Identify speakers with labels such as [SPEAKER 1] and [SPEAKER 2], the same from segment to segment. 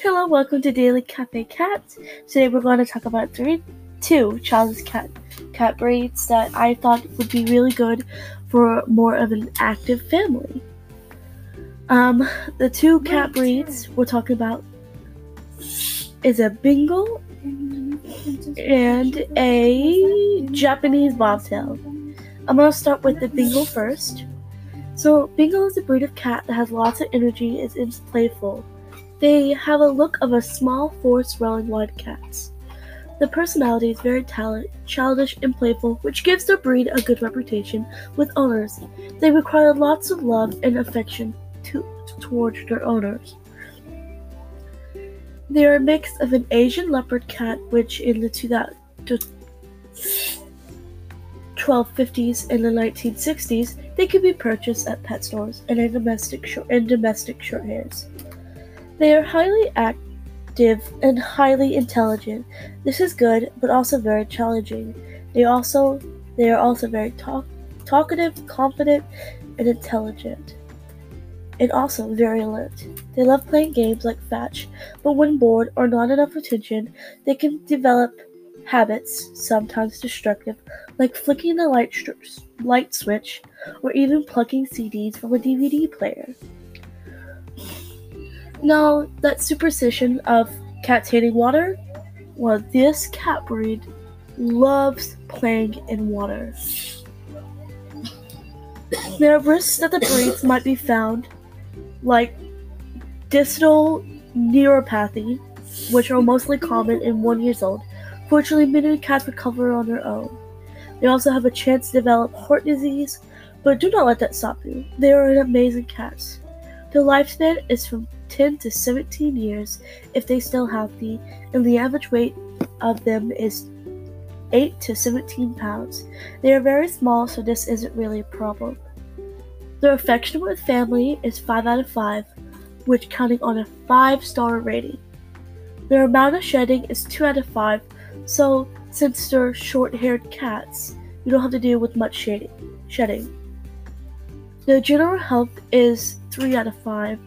[SPEAKER 1] Hello, welcome to Daily Cafe Cats. Today we're going to talk about three, two childless cat cat breeds that I thought would be really good for more of an active family. Um, the two cat breeds we're talking about is a Bengal and a Japanese bobtail. I'm gonna start with the Bengal first. So, Bengal is a breed of cat that has lots of energy and is playful. They have a look of a small, forest-dwelling wild cats. The personality is very talent, childish and playful, which gives the breed a good reputation with owners. They require lots of love and affection to, towards their owners. They are a mix of an Asian leopard cat, which in the 1250s and the 1960s, they could be purchased at pet stores, and domestic, short, and domestic short hairs. They are highly active and highly intelligent. This is good, but also very challenging. They also they are also very talk, talkative, confident, and intelligent. And also very alert. They love playing games like fetch, but when bored or not enough attention, they can develop habits, sometimes destructive, like flicking the light, light switch or even plugging CDs from a DVD player. Now, that superstition of cats hating water, well, this cat breed loves playing in water. There are risks that the breeds might be found, like distal neuropathy, which are mostly common in one years old. Fortunately, many cats recover on their own. They also have a chance to develop heart disease, but do not let that stop you. They are an amazing cats. Their lifespan is from 10 to 17 years if they still healthy, and the average weight of them is 8 to 17 pounds. They are very small, so this isn't really a problem. Their affection with family is 5 out of 5, which counting on a 5 star rating. Their amount of shedding is 2 out of 5, so since they're short haired cats, you don't have to deal with much shedding. Their general health is 3 out of 5,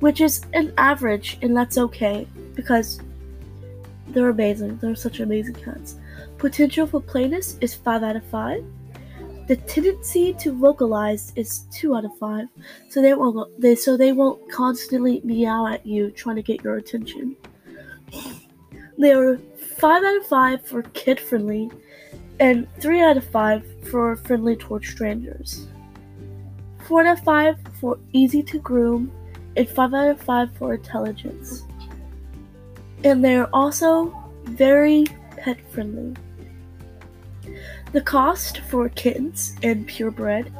[SPEAKER 1] which is an average, and that's okay because they're amazing. They're such amazing cats. Potential for plainness is 5 out of 5. The tendency to vocalize is 2 out of 5, so they won't they so they won't constantly meow at you trying to get your attention. They are 5 out of 5 for kid friendly and 3 out of 5 for friendly towards strangers. 4 out of 5 for easy to groom, and 5 out of 5 for intelligence. And they're also very pet friendly. The cost for kittens and purebred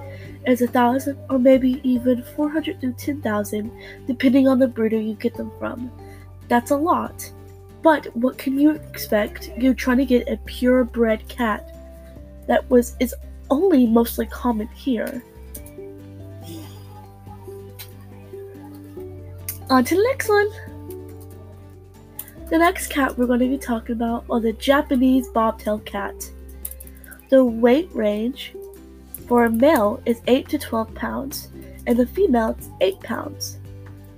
[SPEAKER 1] is a thousand or maybe even 400 to 10,000 depending on the breeder you get them from. That's a lot. But what can you expect? You're trying to get a purebred cat that was is only mostly common here. On to the next one. The next cat we're going to be talking about are the Japanese bobtail cat. The weight range for a male is 8 to 12 pounds, and the female is 8 pounds.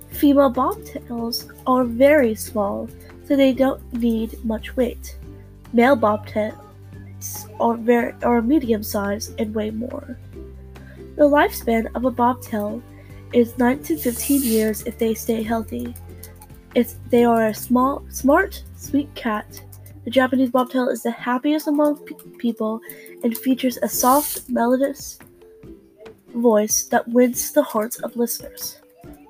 [SPEAKER 1] Female bobtails are very small, so they don't need much weight. Male bobtails are very are medium sized and weigh more. The lifespan of a bobtail is 9 to 15 years if they stay healthy. If they are a small, smart, sweet cat, the Japanese bobtail is the happiest among pe- people and features a soft, melodious voice that wins the hearts of listeners.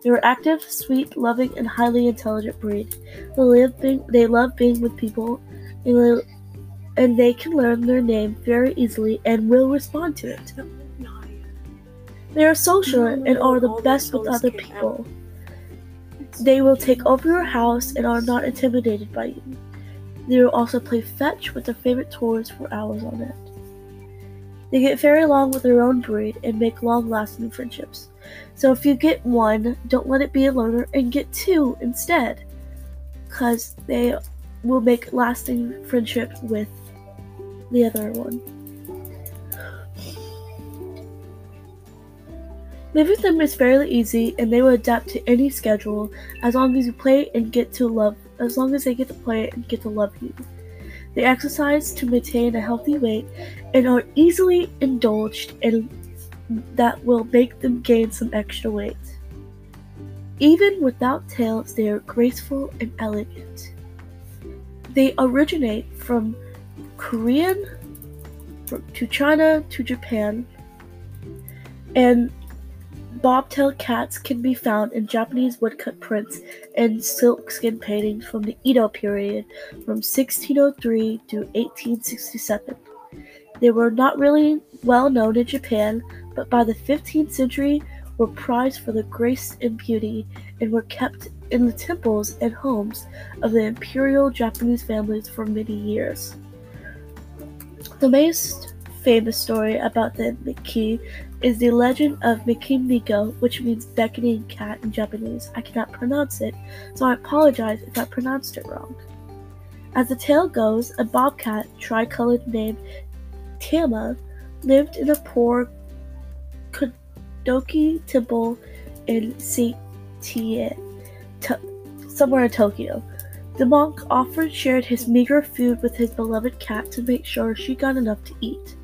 [SPEAKER 1] They are active, sweet, loving, and highly intelligent breed. They, live being, they love being with people, and they, and they can learn their name very easily and will respond to it. They are social and are the best with other people. They will take over your house and are not intimidated by you. They will also play fetch with their favorite toys for hours on end. They get very along with their own breed and make long lasting friendships. So if you get one, don't let it be a loner and get two instead. Because they will make lasting friendship with the other one. Living with them is fairly easy and they will adapt to any schedule as long as you play and get to love as long as they get to play and get to love you. They exercise to maintain a healthy weight and are easily indulged and that will make them gain some extra weight. Even without tails, they are graceful and elegant. They originate from Korean to China to Japan, and bobtail cats can be found in Japanese woodcut prints and silkskin paintings from the Edo period from 1603 to 1867. They were not really well known in Japan, but by the 15th century were prized for their grace and beauty and were kept in the temples and homes of the imperial Japanese families for many years. The most famous story about the Miki is the legend of Mikimiko, which means beckoning cat in Japanese. I cannot pronounce it, so I apologize if I pronounced it wrong. As the tale goes, a bobcat, tricolored named Tama, lived in a poor Kodoki temple in Seitie, to- somewhere in Tokyo. The monk often shared his meager food with his beloved cat to make sure she got enough to eat.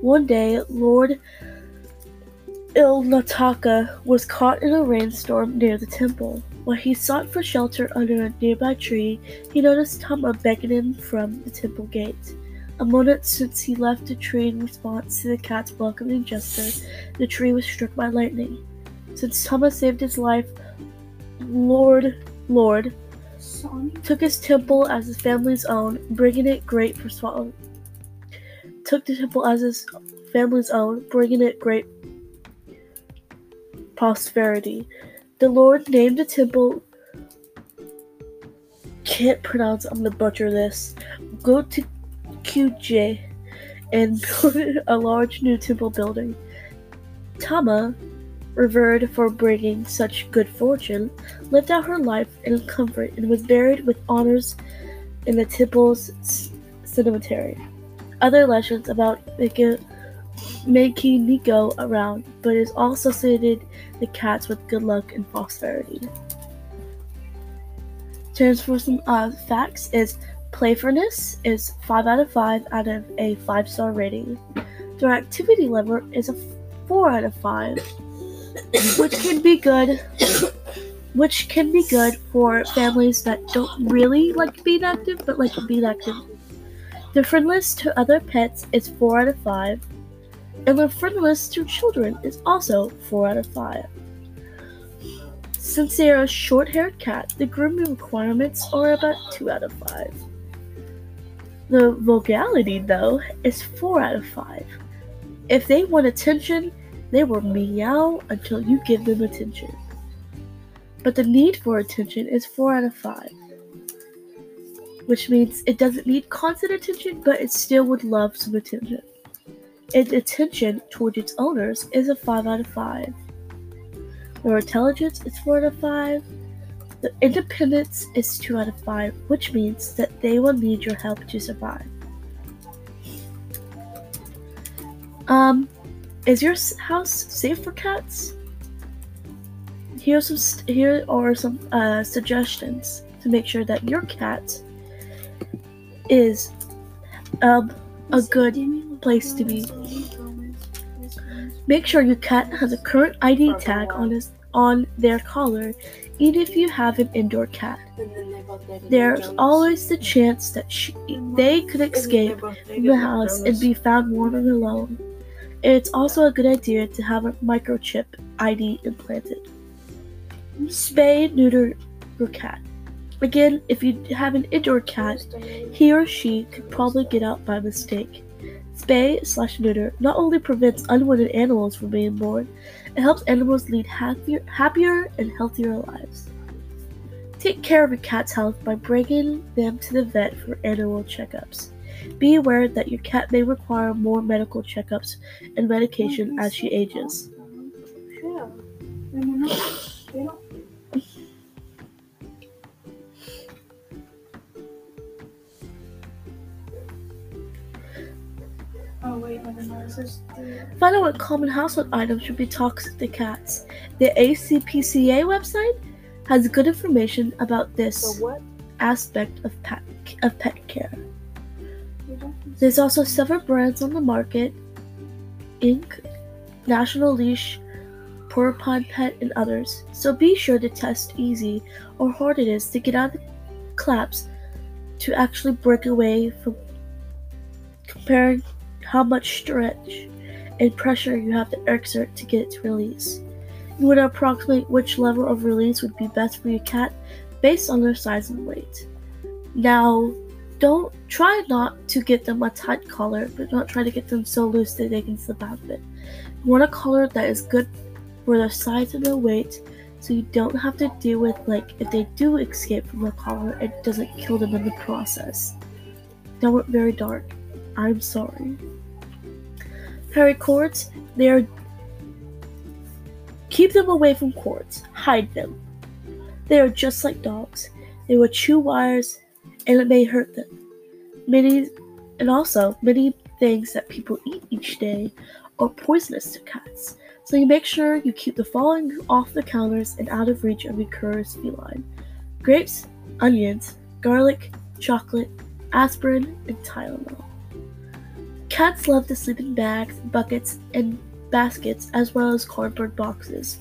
[SPEAKER 1] One day, Lord Ilnataka was caught in a rainstorm near the temple. While he sought for shelter under a nearby tree, he noticed Tama beckoning from the temple gate. A moment since he left the tree in response to the cat's welcoming gesture, the tree was struck by lightning. Since Tama saved his life, Lord Lord took his temple as his family's own, bringing it great for swallowing. Took the temple as his family's own, bringing it great prosperity. The Lord named the temple. Can't pronounce. I'm gonna butcher this. Go to QJ and built a large new temple building. Tama, revered for bringing such good fortune, lived out her life in comfort and was buried with honors in the temple's cemetery. Other legends about maneki neko around, but is also associated the cats with good luck and prosperity. Terms for some uh, facts is playfulness is 5 out of 5 out of a 5 star rating. Their activity level is a 4 out of 5, which can be good which can be good for families that don't really like being active but like being active. Their friendliness to other pets is 4 out of 5, and the friendliness to children is also 4 out of 5. Since they are a short haired cat, the grooming requirements are about 2 out of 5. The vulgarity, though, is 4 out of 5. If they want attention, they will meow until you give them attention. But the need for attention is 4 out of 5. Which means it doesn't need constant attention, but it still would love some attention. Its attention towards its owners is a 5 out of 5. Their intelligence is 4 out of 5. The independence is 2 out of 5, which means that they will need your help to survive. Um, is your house safe for cats? Here are some, here are some uh, suggestions to make sure that your cat is um, a good place to be. Make sure your cat has a current ID tag on his on their collar, even if you have an indoor cat. There's always the chance that she, they could escape from the house and be found wandering alone. It's also a good idea to have a microchip ID implanted. Spay, neuter your cat. Again, if you have an indoor cat, he or she could probably get out by mistake. Spay slash neuter not only prevents unwanted animals from being born, it helps animals lead happier, happier and healthier lives. Take care of your cat's health by bringing them to the vet for annual checkups. Be aware that your cat may require more medical checkups and medication as she ages. Find out what common household items should be toxic to cats. The ASPCA website has good information about this aspect of pet of pet care. There's also several brands on the market Inc., National Leash, Porcupine Pet, and others. So be sure to test easy or hard it is to get out of the claps to actually break away from comparing how much stretch and pressure you have to exert to get it to release. You would approximate which level of release would be best for your cat based on their size and weight. Now, don't try not to get them a tight collar, but don't try to get them so loose that they can slip out of it. You want a collar that is good for their size and their weight, so you don't have to deal with like if they do escape from the collar, it doesn't kill them in the process. Went very dark. I'm sorry. Paracords, they are keep them away from cords. Hide them. They are just like dogs. They will chew wires and it may hurt them. Many and also many things that people eat each day are poisonous to cats. So you make sure you keep the following off the counters and out of reach of your curious feline. Grapes, onions, garlic, chocolate, aspirin, and Tylenol. Cats love to sleep in bags, buckets, and baskets, as well as cardboard boxes.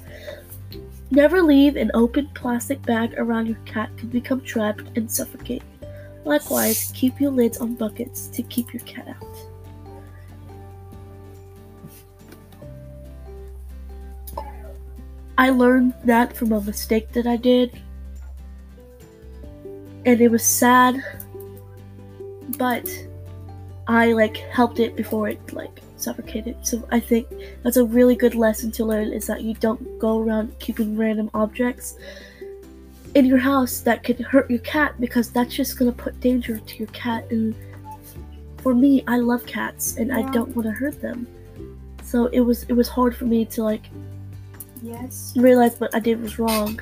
[SPEAKER 1] Never leave an open plastic bag around your cat could become trapped and suffocate. Likewise, keep your lids on buckets to keep your cat out. I learned that from a mistake that I did. And it was sad, but I like helped it before it like suffocated. So I think that's a really good lesson to learn is that you don't go around keeping random objects in your house that could hurt your cat because that's just gonna put danger to your cat and for me I love cats and I don't want to hurt them. So it was it was hard for me to like
[SPEAKER 2] Yes.
[SPEAKER 1] realize what I did was wrong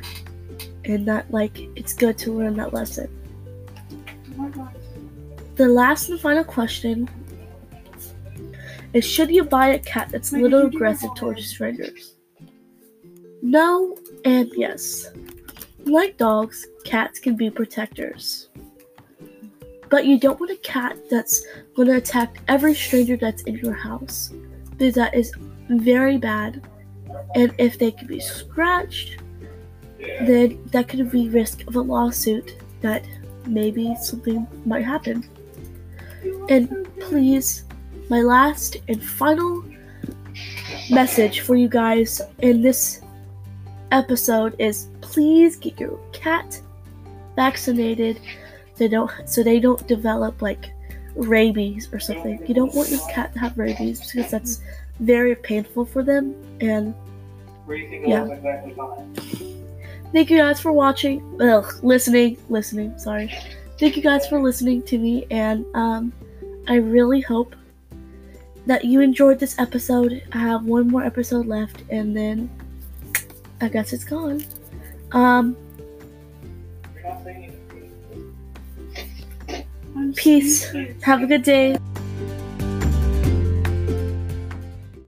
[SPEAKER 1] and that like it's good to learn that lesson. The last and final question is should you buy a cat that's a little
[SPEAKER 2] did you do
[SPEAKER 1] aggressive towards strangers? No and yes. Like dogs, cats can be protectors. But you don't want a cat that's going to attack every stranger that's in your house. Because that is very bad. And if they can be scratched, then that could be risk of a lawsuit that maybe something might happen. And please, my last and final message for you guys in this episode is please get your cat vaccinated so they don't so they don't develop like rabies or something. You don't want your cat to have rabies because that's very painful for them and Yeah. Thank you guys for watching. Ugh, listening, listening. Sorry. Thank you guys for listening to me, and um, I really hope that you enjoyed this episode. I have one more episode left, and then I guess it's gone. Um, peace. Have a good day.